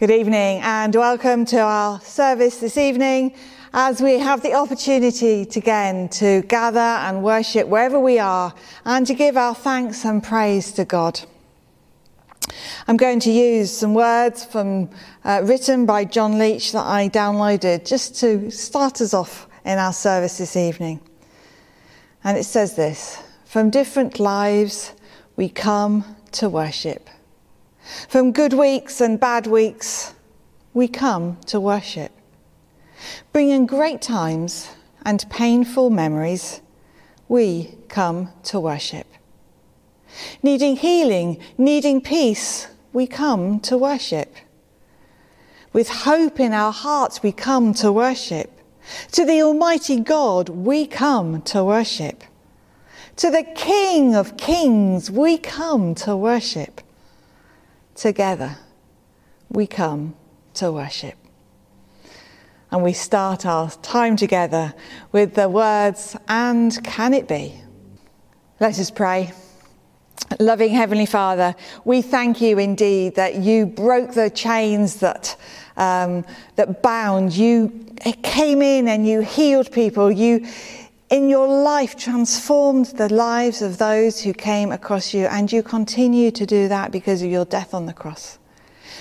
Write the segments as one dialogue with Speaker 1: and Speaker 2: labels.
Speaker 1: Good evening and welcome to our service this evening as we have the opportunity to again to gather and worship wherever we are and to give our thanks and praise to God. I'm going to use some words from uh, written by John Leach that I downloaded just to start us off in our service this evening. And it says this From different lives we come to worship. From good weeks and bad weeks, we come to worship. Bringing great times and painful memories, we come to worship. Needing healing, needing peace, we come to worship. With hope in our hearts, we come to worship. To the Almighty God, we come to worship. To the King of Kings, we come to worship together we come to worship. And we start our time together with the words, and can it be? Let us pray. Loving Heavenly Father, we thank you indeed that you broke the chains that, um, that bound. You came in and you healed people. You, in your life, transformed the lives of those who came across you, and you continue to do that because of your death on the cross.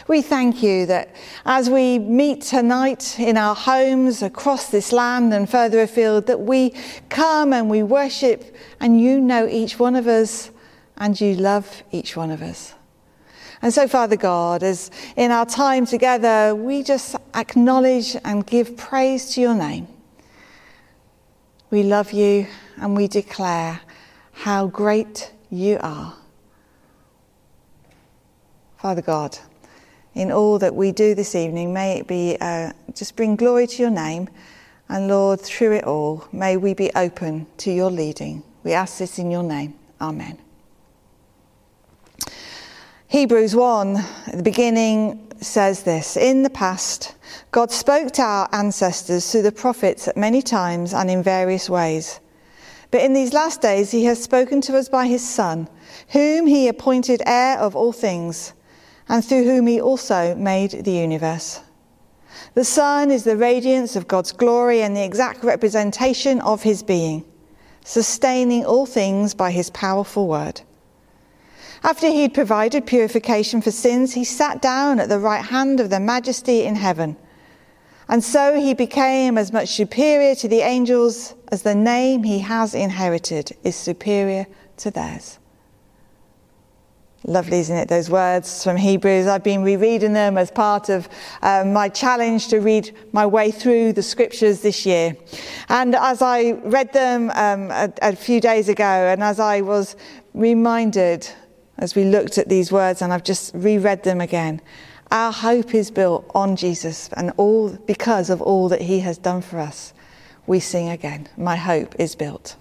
Speaker 1: We thank you that as we meet tonight in our homes across this land and further afield, that we come and we worship, and you know each one of us and you love each one of us. And so, Father God, as in our time together, we just acknowledge and give praise to your name. We love you and we declare how great you are. Father God, in all that we do this evening, may it be uh, just bring glory to your name. And Lord, through it all, may we be open to your leading. We ask this in your name. Amen. Hebrews 1 at the beginning says this In the past, God spoke to our ancestors through the prophets at many times and in various ways. But in these last days, he has spoken to us by his Son, whom he appointed heir of all things, and through whom he also made the universe. The Son is the radiance of God's glory and the exact representation of his being, sustaining all things by his powerful word. After he'd provided purification for sins, he sat down at the right hand of the majesty in heaven. And so he became as much superior to the angels as the name he has inherited is superior to theirs. Lovely, isn't it? Those words from Hebrews. I've been rereading them as part of um, my challenge to read my way through the scriptures this year. And as I read them um, a, a few days ago, and as I was reminded as we looked at these words, and I've just reread them again. Our hope is built on Jesus and all because of all that he has done for us. We sing again, My hope is built.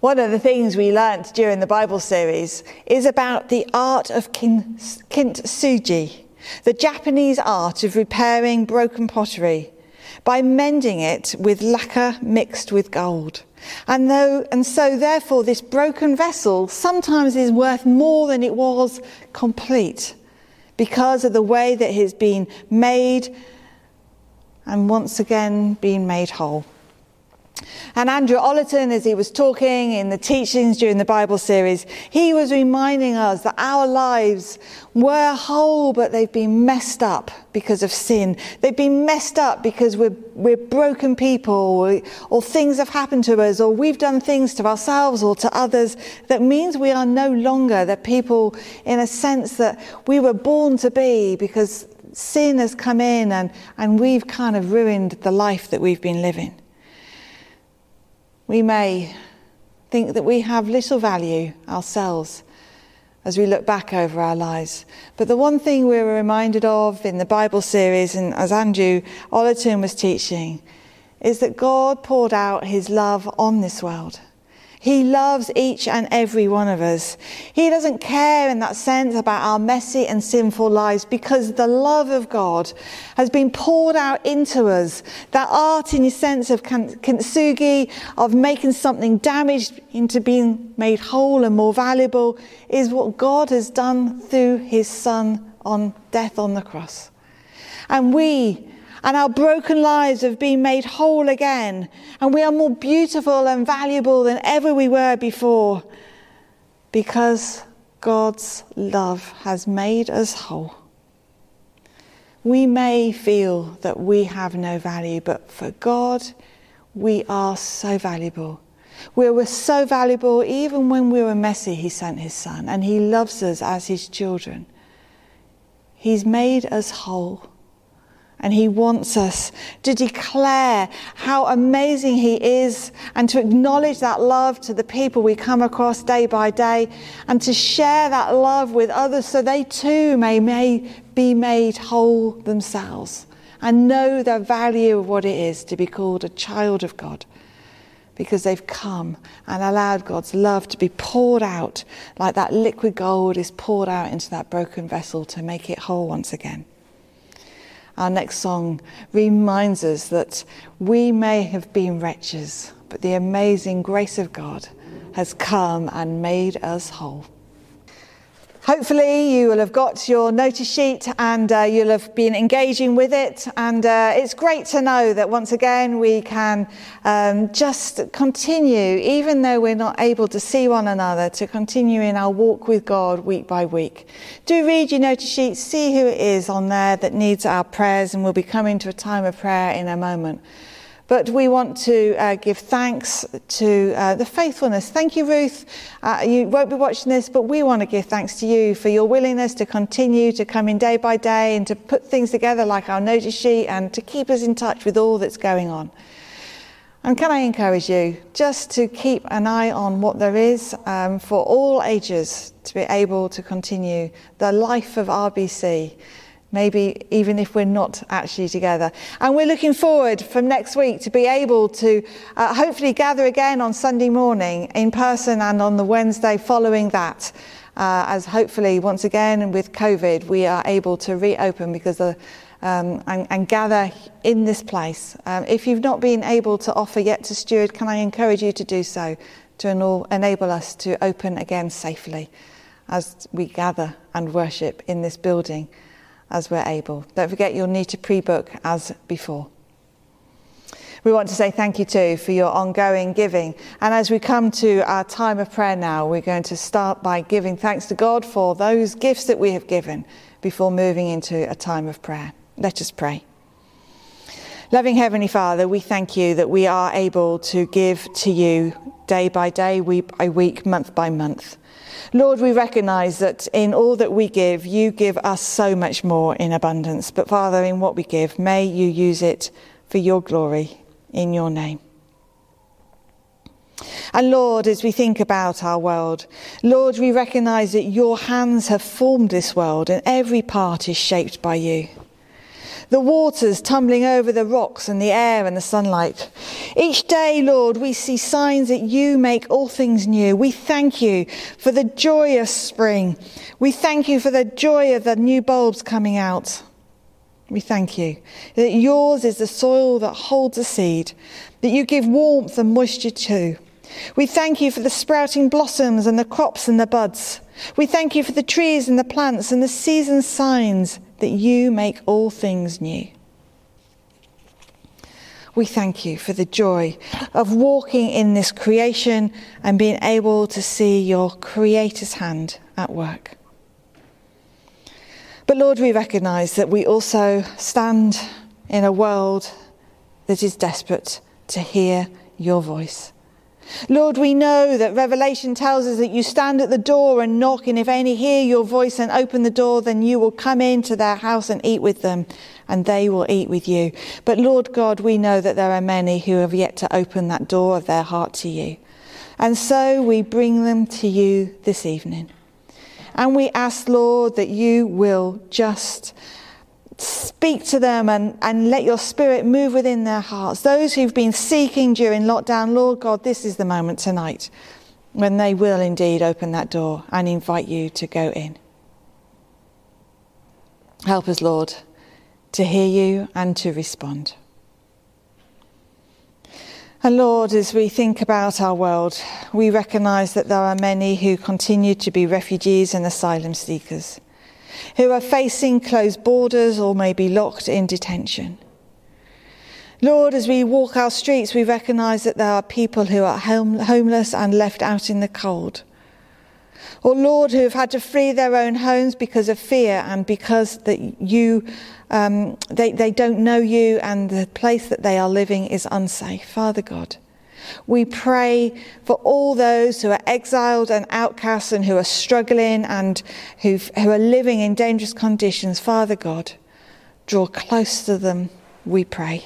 Speaker 1: One of the things we learnt during the Bible series is about the art of kin- kintsugi, the Japanese art of repairing broken pottery by mending it with lacquer mixed with gold. And, though, and so, therefore, this broken vessel sometimes is worth more than it was complete because of the way that it has been made and once again been made whole. And Andrew Ollerton, as he was talking in the teachings during the Bible series, he was reminding us that our lives were whole, but they've been messed up because of sin. They've been messed up because we're, we're broken people, or, or things have happened to us, or we've done things to ourselves or to others that means we are no longer the people in a sense that we were born to be because sin has come in and, and we've kind of ruined the life that we've been living. We may think that we have little value ourselves as we look back over our lives. But the one thing we were reminded of in the Bible series, and as Andrew Ollerton was teaching, is that God poured out his love on this world. He loves each and every one of us. He doesn't care in that sense about our messy and sinful lives because the love of God has been poured out into us. That art, in the sense of kintsugi, of making something damaged into being made whole and more valuable, is what God has done through his Son on death on the cross. And we and our broken lives have been made whole again, and we are more beautiful and valuable than ever we were before because God's love has made us whole. We may feel that we have no value, but for God, we are so valuable. We were so valuable even when we were messy, He sent His Son, and He loves us as His children. He's made us whole. And he wants us to declare how amazing he is and to acknowledge that love to the people we come across day by day and to share that love with others so they too may, may be made whole themselves and know the value of what it is to be called a child of God because they've come and allowed God's love to be poured out like that liquid gold is poured out into that broken vessel to make it whole once again our next song reminds us that we may have been wretches, but the amazing grace of God has come and made us whole. Hopefully, you will have got your notice sheet and uh, you'll have been engaging with it. And uh, it's great to know that once again we can um, just continue, even though we're not able to see one another, to continue in our walk with God week by week. Do read your notice sheet, see who it is on there that needs our prayers, and we'll be coming to a time of prayer in a moment. But we want to uh, give thanks to uh, the faithfulness. Thank you, Ruth. Uh, you won't be watching this, but we want to give thanks to you for your willingness to continue to come in day by day and to put things together like our notice sheet and to keep us in touch with all that's going on. And can I encourage you just to keep an eye on what there is um, for all ages to be able to continue the life of RBC maybe even if we're not actually together. And we're looking forward from next week to be able to uh, hopefully gather again on Sunday morning in person and on the Wednesday following that. Uh, as hopefully, once again, with COVID, we are able to reopen because of, um, and, and, gather in this place. Um, if you've not been able to offer yet to Steward, can I encourage you to do so to enable us to open again safely as we gather and worship in this building as we're able. Don't forget you'll need to pre book as before. We want to say thank you too for your ongoing giving. And as we come to our time of prayer now, we're going to start by giving thanks to God for those gifts that we have given before moving into a time of prayer. Let us pray. Loving Heavenly Father, we thank you that we are able to give to you day by day, week by week, month by month. Lord, we recognize that in all that we give, you give us so much more in abundance. But Father, in what we give, may you use it for your glory in your name. And Lord, as we think about our world, Lord, we recognize that your hands have formed this world and every part is shaped by you the waters tumbling over the rocks and the air and the sunlight. Each day, Lord, we see signs that you make all things new. We thank you for the joy of spring. We thank you for the joy of the new bulbs coming out. We thank you that yours is the soil that holds a seed, that you give warmth and moisture to. We thank you for the sprouting blossoms and the crops and the buds. We thank you for the trees and the plants and the season signs that you make all things new. We thank you for the joy of walking in this creation and being able to see your Creator's hand at work. But Lord, we recognize that we also stand in a world that is desperate to hear your voice. Lord, we know that Revelation tells us that you stand at the door and knock, and if any hear your voice and open the door, then you will come into their house and eat with them, and they will eat with you. But Lord God, we know that there are many who have yet to open that door of their heart to you. And so we bring them to you this evening. And we ask, Lord, that you will just speak to them and, and let your spirit move within their hearts. Those who've been seeking during lockdown, Lord God, this is the moment tonight when they will indeed open that door and invite you to go in. Help us, Lord, to hear you and to respond. And Lord, as we think about our world, we recognise that there are many who continue to be refugees and asylum seekers who are facing closed borders or may be locked in detention. Lord, as we walk our streets, we recognise that there are people who are home, homeless and left out in the cold. Or, Lord, who have had to flee their own homes because of fear and because that you, um, they, they don't know you and the place that they are living is unsafe. Father God, we pray for all those who are exiled and outcasts and who are struggling and who who are living in dangerous conditions. Father God, draw close to them, we pray.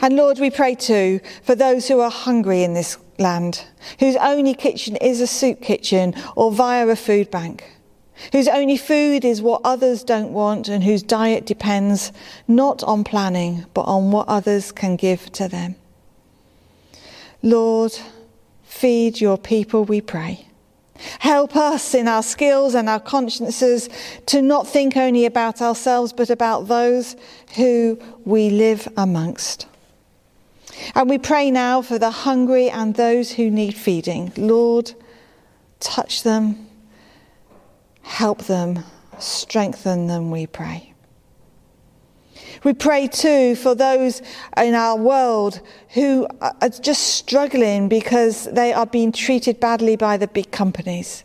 Speaker 1: And Lord, we pray too for those who are hungry in this land, whose only kitchen is a soup kitchen or via a food bank whose only food is what others don't want and whose diet depends not on planning but on what others can give to them. Lord, feed your people, we pray. Help us in our skills and our consciences to not think only about ourselves but about those who we live amongst. And we pray now for the hungry and those who need feeding. Lord, touch them Help them, strengthen them, we pray. We pray too for those in our world who are just struggling because they are being treated badly by the big companies.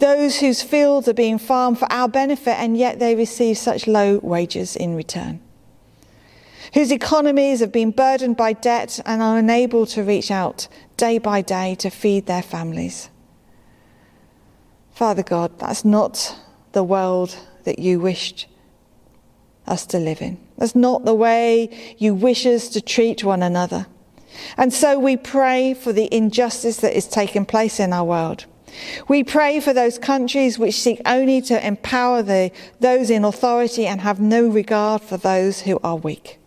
Speaker 1: Those whose fields are being farmed for our benefit and yet they receive such low wages in return. Whose economies have been burdened by debt and are unable to reach out day by day to feed their families. Father God, that's not the world that you wished us to live in. That's not the way you wish us to treat one another. And so we pray for the injustice that is taking place in our world. We pray for those countries which seek only to empower the, those in authority and have no regard for those who are weak.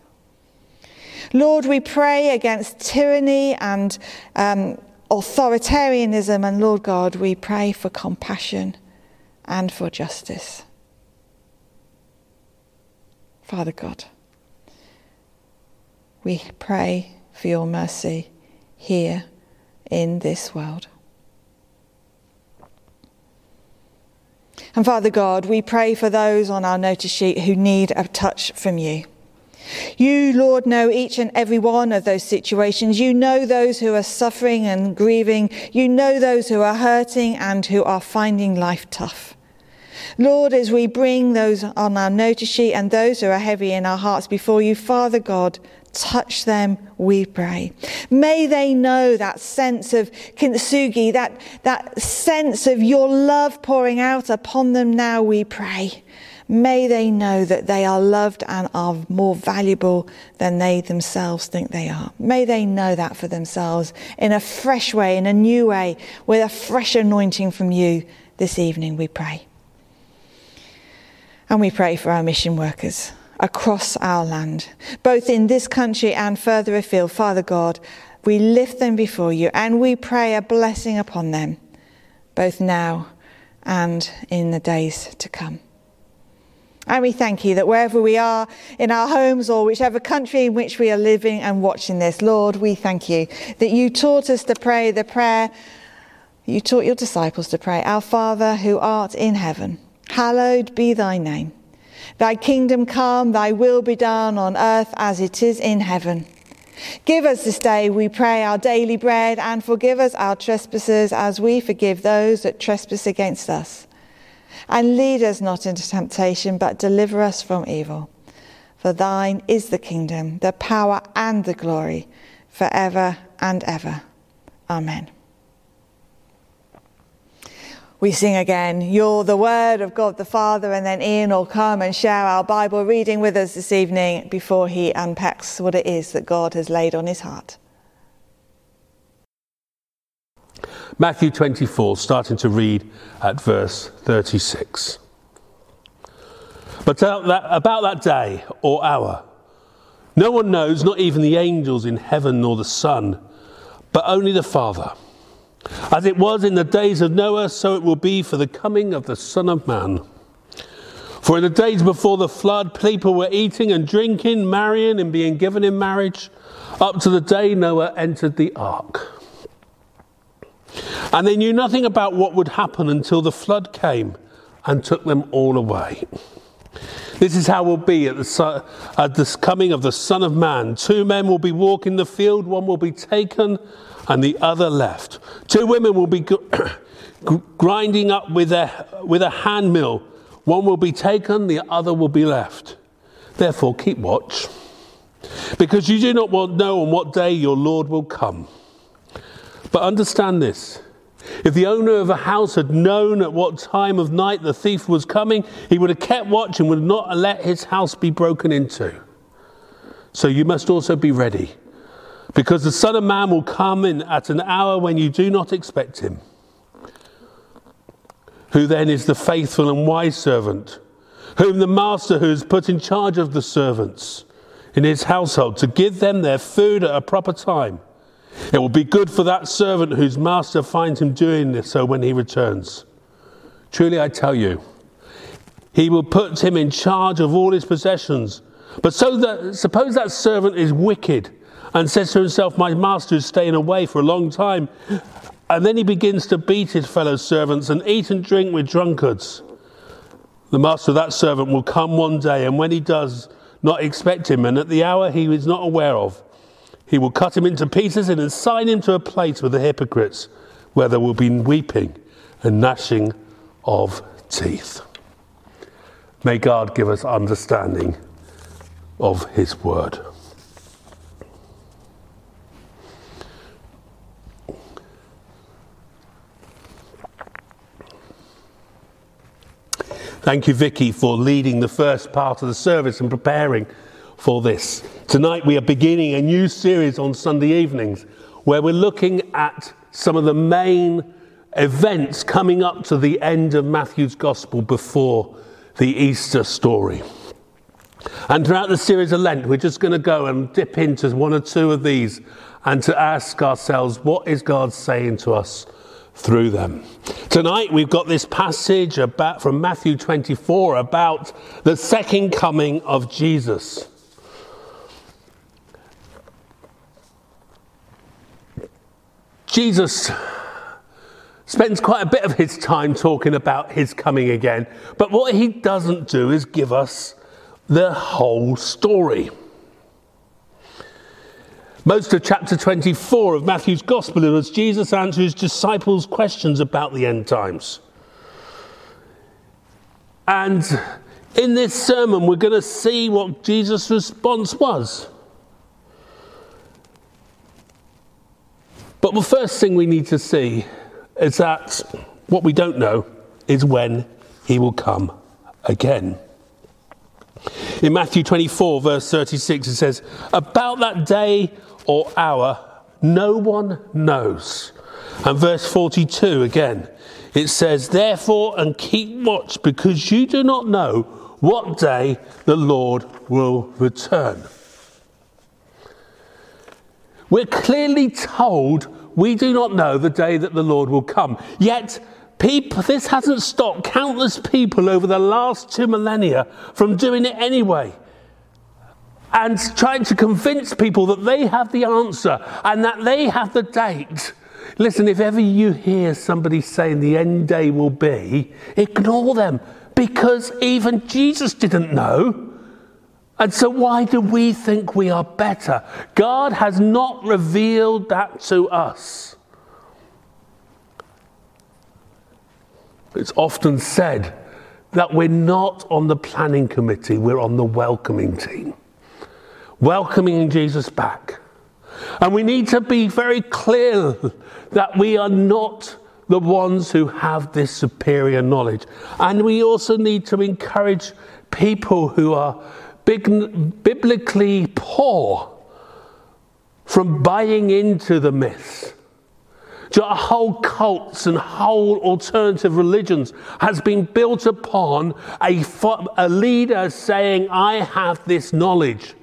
Speaker 1: Lord, we pray against tyranny and um, authoritarianism, and Lord God, we pray for compassion and for justice. Father God, we pray for your mercy here in this world. And Father God, we pray for those on our notice sheet who need a touch from you. You, Lord, know each and every one of those situations. You know those who are suffering and grieving. You know those who are hurting and who are finding life tough. Lord, as we bring those on our notice sheet and those who are heavy in our hearts before you, Father God, touch them, we pray. May they know that sense of kintsugi, that, that sense of your love pouring out upon them now, we pray. May they know that they are loved and are more valuable than they themselves think they are. May they know that for themselves in a fresh way, in a new way, with a fresh anointing from you this evening, we pray. And we pray for our mission workers across our land, both in this country and further afield. Father God, we lift them before you and we pray a blessing upon them, both now and in the days to come. And we thank you that wherever we are in our homes or whichever country in which we are living and watching this, Lord, we thank you that you taught us to pray the prayer you taught your disciples to pray, Our Father who art in heaven, hallowed be thy name. Thy kingdom come, thy will be done on earth as it is in heaven. Give us this day, we pray, our daily bread, and forgive us our trespasses as we forgive those that trespass against us and lead us not into temptation, but deliver us from evil. For thine is the kingdom, the power, and the glory, forever and ever. Amen. We sing again, You're the Word of God the Father, and then Ian will come and share our Bible reading with us this evening before he unpacks what it is that God has laid on his heart.
Speaker 2: Matthew 24, starting to read at verse 36. But about that day or hour, no one knows, not even the angels in heaven nor the Son, but only the Father. As it was in the days of Noah, so it will be for the coming of the Son of Man. For in the days before the flood, people were eating and drinking, marrying and being given in marriage, up to the day Noah entered the ark. And they knew nothing about what would happen until the flood came and took them all away. This is how it will be at the, at the coming of the Son of Man. Two men will be walking the field, one will be taken and the other left. Two women will be grinding up with a, with a hand mill one will be taken, the other will be left. Therefore, keep watch, because you do not want know on what day your Lord will come. But understand this if the owner of a house had known at what time of night the thief was coming, he would have kept watch and would not let his house be broken into. So you must also be ready, because the Son of Man will come in at an hour when you do not expect him. Who then is the faithful and wise servant, whom the master who is put in charge of the servants in his household to give them their food at a proper time? It will be good for that servant whose master finds him doing this so when he returns. Truly I tell you, he will put him in charge of all his possessions. But so that suppose that servant is wicked and says to himself, My master is staying away for a long time, and then he begins to beat his fellow servants and eat and drink with drunkards. The master of that servant will come one day, and when he does not expect him, and at the hour he is not aware of, he will cut him into pieces and assign him to a place with the hypocrites, where there will be weeping and gnashing of teeth. May God give us understanding of his word. Thank you, Vicky, for leading the first part of the service and preparing for this. Tonight we are beginning a new series on Sunday evenings where we're looking at some of the main events coming up to the end of Matthew's Gospel before the Easter story. And throughout the series of Lent, we're just going to go and dip into one or two of these and to ask ourselves, what is God saying to us through them. Tonight we've got this passage about, from Matthew 24 about the second coming of Jesus. Jesus spends quite a bit of his time talking about his coming again, but what he doesn't do is give us the whole story. Most of chapter 24 of Matthew's Gospel is Jesus answers his disciples' questions about the end times. And in this sermon, we're going to see what Jesus' response was. But the first thing we need to see is that what we don't know is when he will come again. In Matthew 24, verse 36, it says, About that day or hour, no one knows. And verse 42 again, it says, Therefore, and keep watch, because you do not know what day the Lord will return. We're clearly told we do not know the day that the Lord will come. Yet, people, this hasn't stopped countless people over the last two millennia from doing it anyway and trying to convince people that they have the answer and that they have the date. Listen, if ever you hear somebody saying the end day will be, ignore them because even Jesus didn't know. And so, why do we think we are better? God has not revealed that to us. It's often said that we're not on the planning committee, we're on the welcoming team welcoming Jesus back. And we need to be very clear that we are not the ones who have this superior knowledge. And we also need to encourage people who are biblically poor from buying into the myths. Whole cults and whole alternative religions has been built upon a a leader saying, I have this knowledge.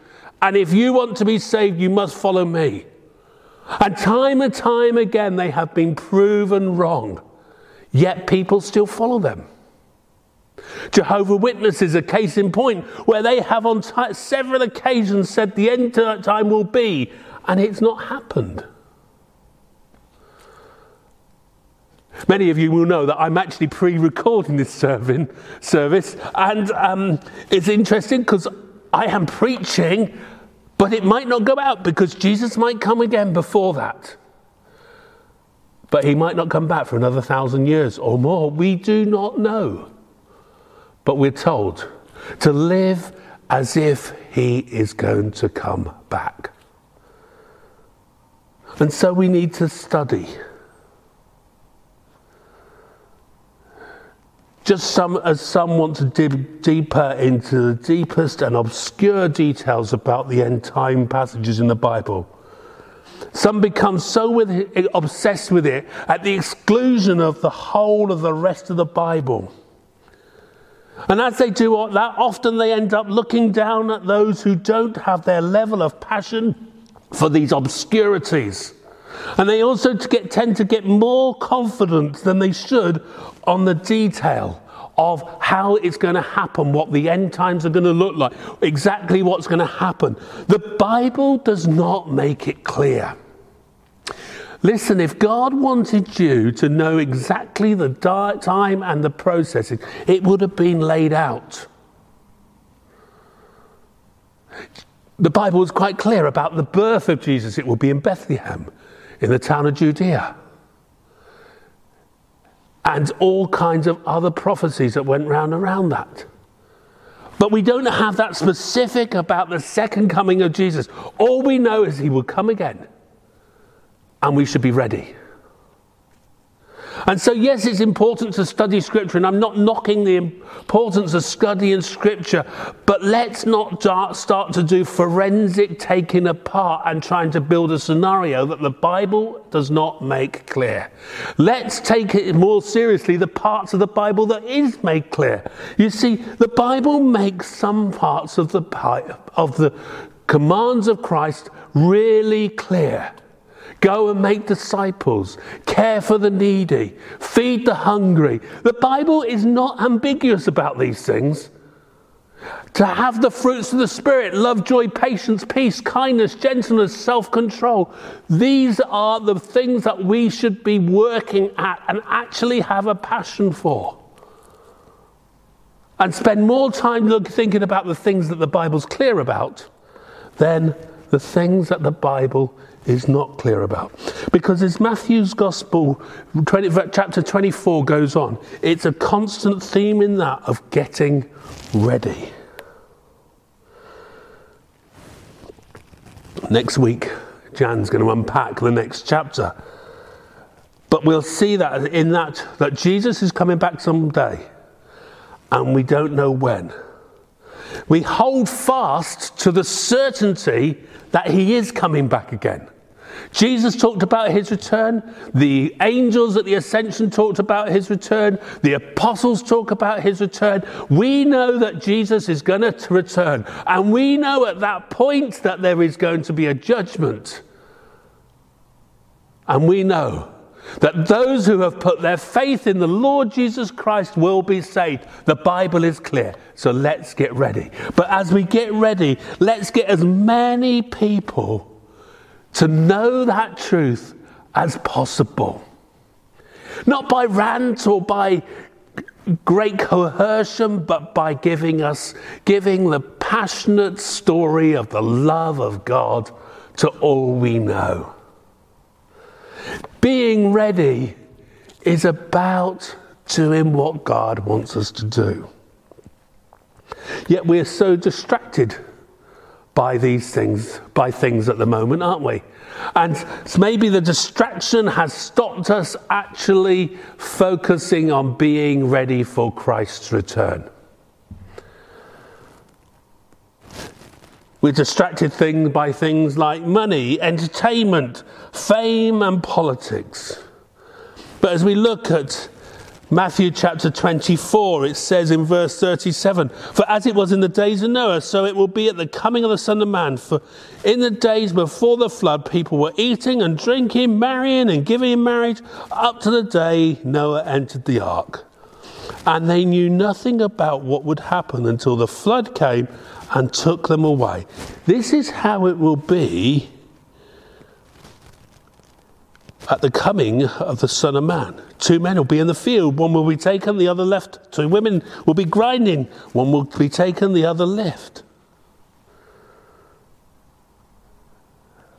Speaker 2: And if you want to be saved, you must follow me. And time and time again, they have been proven wrong, yet people still follow them. Jehovah Witnesses, a case in point, where they have on t- several occasions said the end time will be, and it's not happened. Many of you will know that I'm actually pre recording this serving, service, and um, it's interesting because I am preaching, but it might not go out because Jesus might come again before that. But he might not come back for another thousand years or more. We do not know. But we're told to live as if he is going to come back. And so we need to study. Just some, as some want to dig deeper into the deepest and obscure details about the end time passages in the Bible. Some become so with it, obsessed with it at the exclusion of the whole of the rest of the Bible. And as they do that, often they end up looking down at those who don't have their level of passion for these obscurities. And they also get, tend to get more confident than they should on the detail of how it's going to happen, what the end times are going to look like, exactly what's going to happen. The Bible does not make it clear. Listen, if God wanted you to know exactly the time and the processing, it would have been laid out. The Bible is quite clear about the birth of Jesus. It will be in Bethlehem, in the town of Judea. And all kinds of other prophecies that went round around that. But we don't have that specific about the second coming of Jesus. All we know is he will come again and we should be ready. And so, yes, it's important to study Scripture, and I'm not knocking the importance of studying Scripture, but let's not start to do forensic taking apart and trying to build a scenario that the Bible does not make clear. Let's take it more seriously, the parts of the Bible that is made clear. You see, the Bible makes some parts of the, of the commands of Christ really clear. Go and make disciples, care for the needy, feed the hungry. The Bible is not ambiguous about these things. To have the fruits of the Spirit love, joy, patience, peace, kindness, gentleness, self control these are the things that we should be working at and actually have a passion for. And spend more time look, thinking about the things that the Bible's clear about than the things that the Bible is not clear about. Because as Matthew's Gospel, 20, chapter 24, goes on, it's a constant theme in that of getting ready. Next week, Jan's going to unpack the next chapter. But we'll see that in that, that Jesus is coming back someday, and we don't know when. We hold fast to the certainty that he is coming back again. Jesus talked about his return. The angels at the ascension talked about his return. The apostles talk about his return. We know that Jesus is going to return. And we know at that point that there is going to be a judgment. And we know that those who have put their faith in the Lord Jesus Christ will be saved. The Bible is clear. So let's get ready. But as we get ready, let's get as many people to know that truth as possible. Not by rant or by great coercion, but by giving us, giving the passionate story of the love of God to all we know. Being ready is about doing what God wants us to do. Yet we are so distracted by these things, by things at the moment, aren't we? And maybe the distraction has stopped us actually focusing on being ready for Christ's return. We're distracted things by things like money, entertainment, fame, and politics. But as we look at Matthew chapter 24, it says in verse 37 For as it was in the days of Noah, so it will be at the coming of the Son of Man. For in the days before the flood, people were eating and drinking, marrying and giving in marriage, up to the day Noah entered the ark. And they knew nothing about what would happen until the flood came and took them away. This is how it will be at the coming of the Son of Man. Two men will be in the field, one will be taken, the other left. Two women will be grinding, one will be taken, the other left.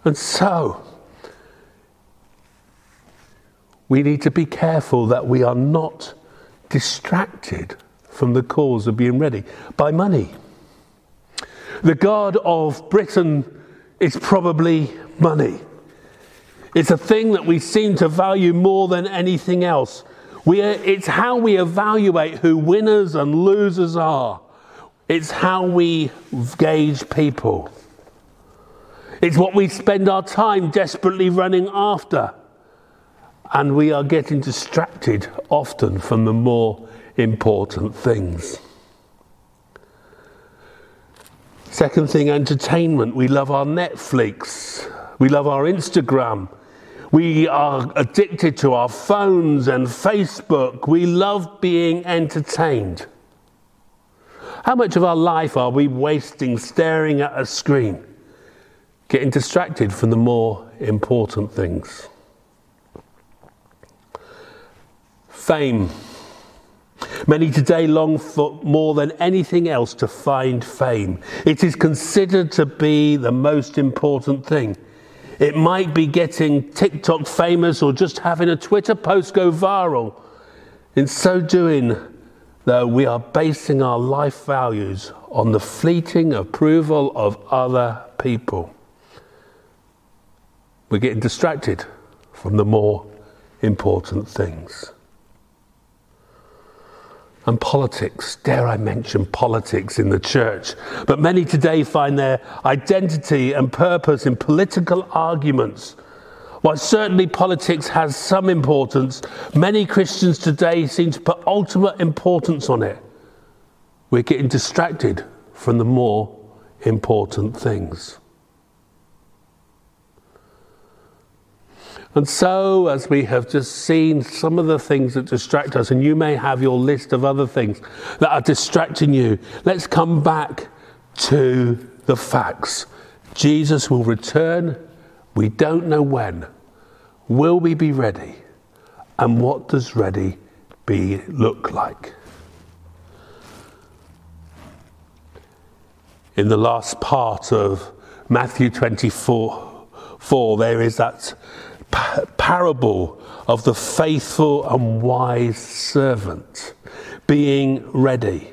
Speaker 2: And so, we need to be careful that we are not distracted from the cause of being ready by money. The God of Britain is probably money. It's a thing that we seem to value more than anything else. We are, it's how we evaluate who winners and losers are. It's how we gauge people. It's what we spend our time desperately running after. And we are getting distracted often from the more important things. Second thing, entertainment. We love our Netflix. We love our Instagram. We are addicted to our phones and Facebook. We love being entertained. How much of our life are we wasting staring at a screen, getting distracted from the more important things? Fame. Many today long for more than anything else to find fame. It is considered to be the most important thing. It might be getting TikTok famous or just having a Twitter post go viral. In so doing, though, we are basing our life values on the fleeting approval of other people. We're getting distracted from the more important things and politics. Dare I mention politics in the church? But many today find their identity and purpose in political arguments. While certainly politics has some importance, many Christians today seem to put ultimate importance on it. We're getting distracted from the more important things. And so, as we have just seen some of the things that distract us, and you may have your list of other things that are distracting you, let's come back to the facts. Jesus will return. We don't know when. Will we be ready? And what does ready be look like? In the last part of Matthew 24, 4, there is that parable of the faithful and wise servant being ready.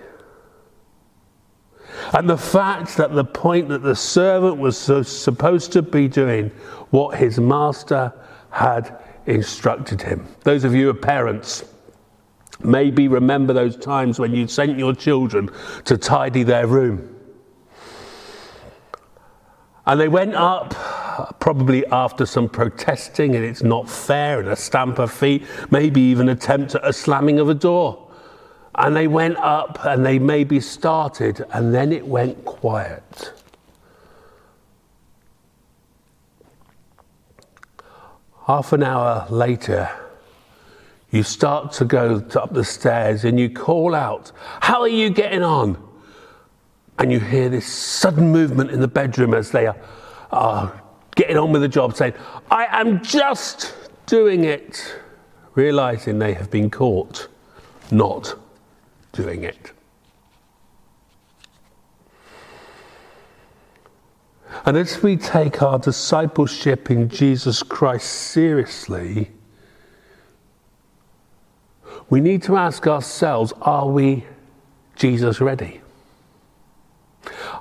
Speaker 2: And the fact that the point that the servant was so supposed to be doing what his master had instructed him. Those of you who are parents, maybe remember those times when you sent your children to tidy their room. And they went up probably after some protesting and it's not fair and a stamp of feet, maybe even attempt at a slamming of a door. And they went up and they maybe started and then it went quiet. Half an hour later, you start to go up the stairs and you call out, How are you getting on? And you hear this sudden movement in the bedroom as they are, are getting on with the job, saying, I am just doing it, realizing they have been caught not doing it. And as we take our discipleship in Jesus Christ seriously, we need to ask ourselves are we Jesus ready?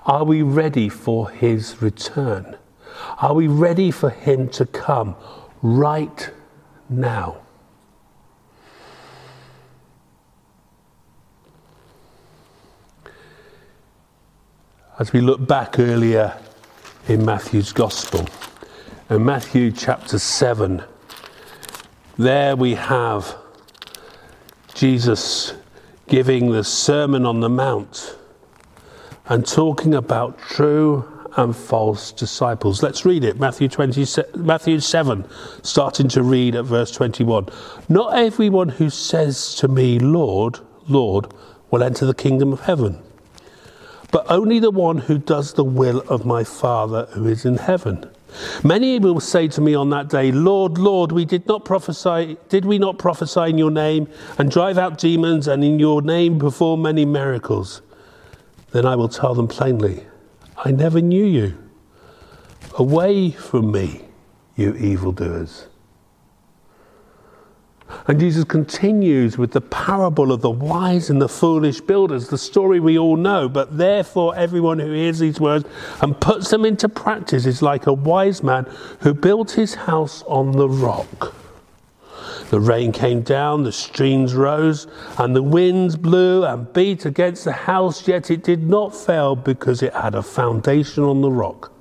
Speaker 2: Are we ready for his return? Are we ready for Him to come right now? As we look back earlier in Matthew's Gospel, in Matthew chapter 7, there we have Jesus giving the Sermon on the Mount and talking about true and false disciples. Let's read it. Matthew 20, Matthew 7, starting to read at verse 21. Not everyone who says to me, Lord, Lord, will enter the kingdom of heaven, but only the one who does the will of my Father who is in heaven. Many will say to me on that day, Lord, Lord, we did not prophesy, did we not prophesy in your name and drive out demons and in your name perform many miracles? Then I will tell them plainly, I never knew you. Away from me, you evildoers. And Jesus continues with the parable of the wise and the foolish builders, the story we all know. But therefore, everyone who hears these words and puts them into practice is like a wise man who built his house on the rock. The rain came down, the streams rose, and the winds blew and beat against the house, yet it did not fail because it had a foundation on the rock.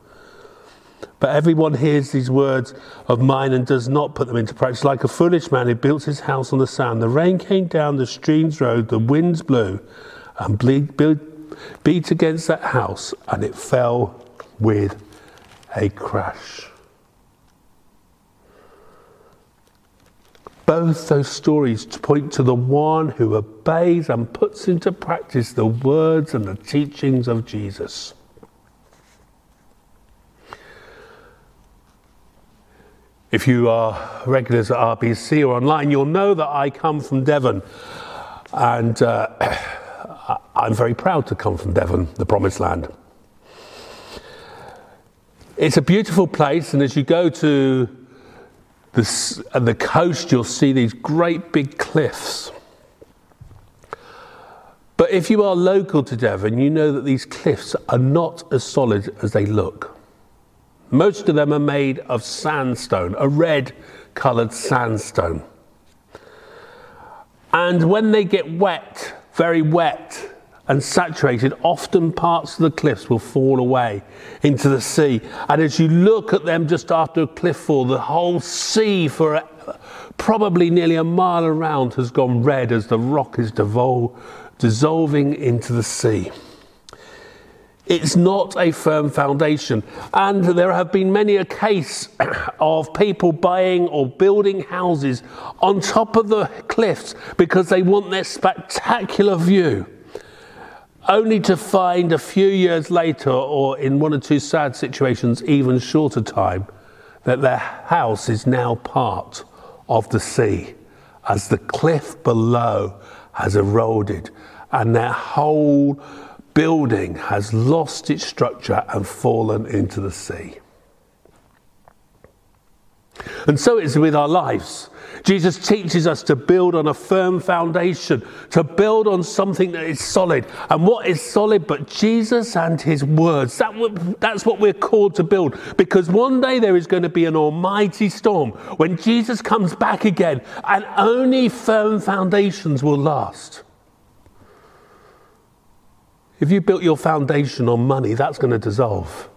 Speaker 2: But everyone hears these words of mine and does not put them into practice, like a foolish man who built his house on the sand. The rain came down, the streams rose, the winds blew and beat against that house, and it fell with a crash. Both those stories point to the one who obeys and puts into practice the words and the teachings of Jesus. If you are regulars at RBC or online, you'll know that I come from Devon. And uh, I'm very proud to come from Devon, the promised land. It's a beautiful place, and as you go to the, at the coast, you'll see these great big cliffs. But if you are local to Devon, you know that these cliffs are not as solid as they look. Most of them are made of sandstone, a red coloured sandstone. And when they get wet, very wet, and saturated, often parts of the cliffs will fall away into the sea. And as you look at them just after a cliff fall, the whole sea for a, probably nearly a mile around has gone red as the rock is devol- dissolving into the sea. It's not a firm foundation. And there have been many a case of people buying or building houses on top of the cliffs because they want their spectacular view only to find a few years later, or in one or two sad situations, even shorter time, that their house is now part of the sea as the cliff below has eroded and their whole building has lost its structure and fallen into the sea. And so it's with our lives. Jesus teaches us to build on a firm foundation, to build on something that is solid. And what is solid but Jesus and his words? That, that's what we're called to build. Because one day there is going to be an almighty storm when Jesus comes back again, and only firm foundations will last. If you built your foundation on money, that's going to dissolve.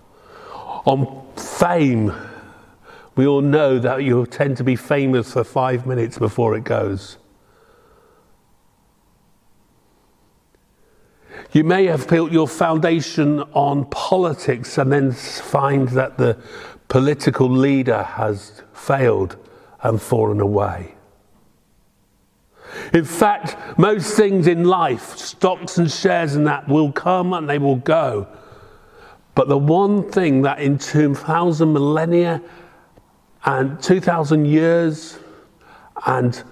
Speaker 2: On fame, we all know that you tend to be famous for five minutes before it goes. You may have built your foundation on politics and then find that the political leader has failed and fallen away. In fact, most things in life, stocks and shares and that, will come and they will go. But the one thing that in 2000 millennia and 2,000 years and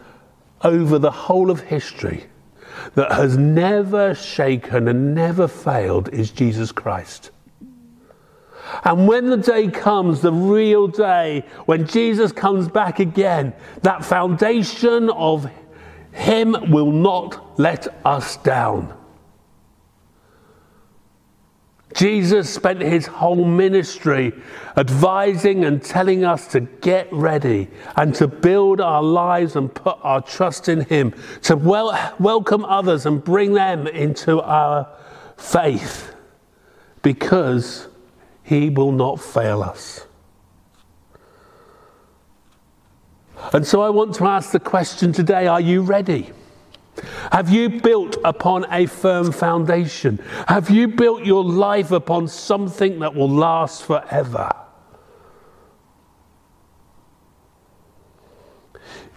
Speaker 2: over the whole of history that has never shaken and never failed is Jesus Christ. And when the day comes, the real day, when Jesus comes back again, that foundation of Him will not let us down. Jesus spent his whole ministry advising and telling us to get ready and to build our lives and put our trust in him, to wel- welcome others and bring them into our faith because he will not fail us. And so I want to ask the question today are you ready? Have you built upon a firm foundation? Have you built your life upon something that will last forever?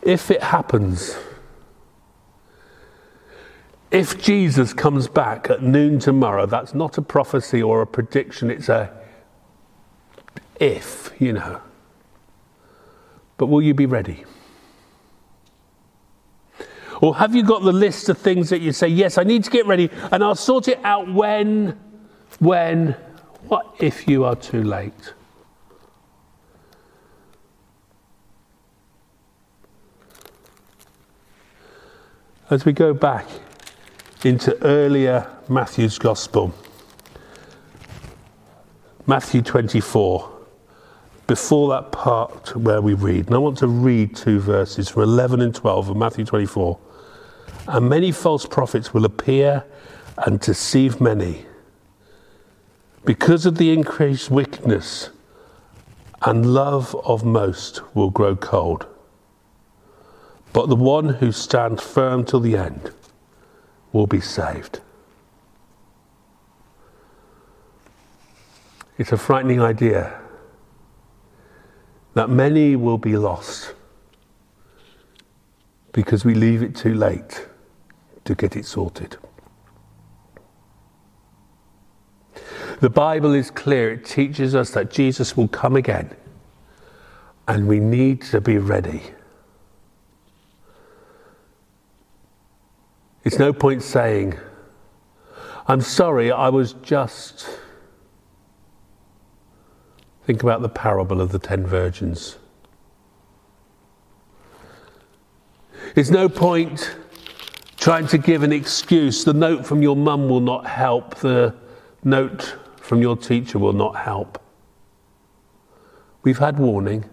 Speaker 2: If it happens, if Jesus comes back at noon tomorrow, that's not a prophecy or a prediction, it's a if, you know. But will you be ready? Or have you got the list of things that you say, yes, I need to get ready and I'll sort it out when, when, what if you are too late? As we go back into earlier Matthew's Gospel, Matthew 24, before that part where we read, and I want to read two verses from 11 and 12 of Matthew 24. And many false prophets will appear and deceive many. Because of the increased wickedness and love of most will grow cold. But the one who stands firm till the end will be saved. It's a frightening idea that many will be lost because we leave it too late to get it sorted. The Bible is clear, it teaches us that Jesus will come again, and we need to be ready. It's no point saying, I'm sorry, I was just. Think about the parable of the ten virgins. It's no point trying to give an excuse. The note from your mum will not help, the note from your teacher will not help. We've had warning.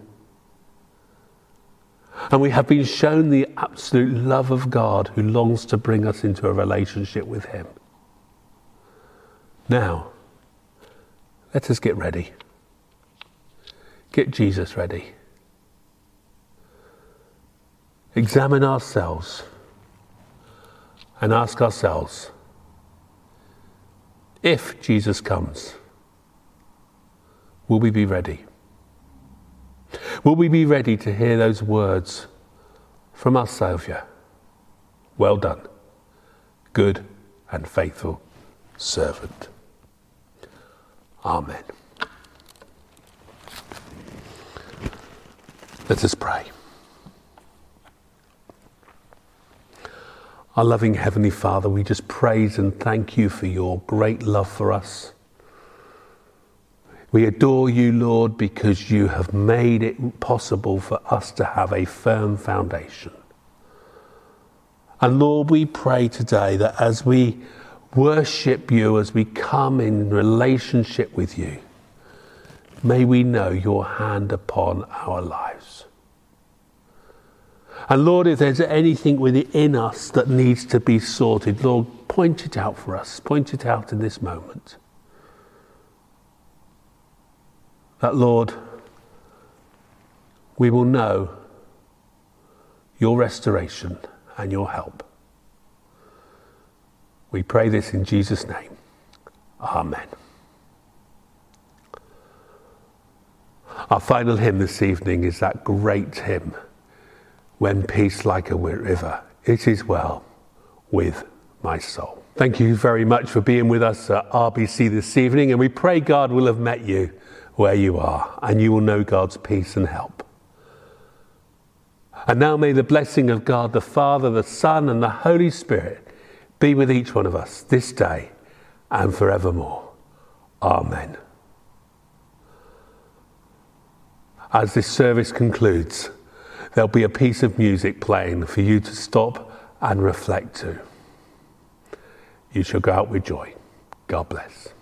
Speaker 2: And we have been shown the absolute love of God who longs to bring us into a relationship with Him. Now, let us get ready. Get Jesus ready. Examine ourselves and ask ourselves if Jesus comes, will we be ready? Will we be ready to hear those words from our Saviour? Well done, good and faithful servant. Amen. Let us pray. Our loving Heavenly Father, we just praise and thank you for your great love for us. We adore you, Lord, because you have made it possible for us to have a firm foundation. And Lord, we pray today that as we worship you, as we come in relationship with you, may we know your hand upon our lives. And Lord, if there's anything within us that needs to be sorted, Lord, point it out for us. Point it out in this moment. That, Lord, we will know your restoration and your help. We pray this in Jesus' name. Amen. Our final hymn this evening is that great hymn when peace like a river, it is well with my soul. Thank you very much for being with us at RBC this evening, and we pray God will have met you where you are, and you will know God's peace and help. And now may the blessing of God, the Father, the Son, and the Holy Spirit be with each one of us this day and forevermore. Amen. As this service concludes, there'll be a piece of music playing for you to stop and reflect to. You shall go out with joy. God bless.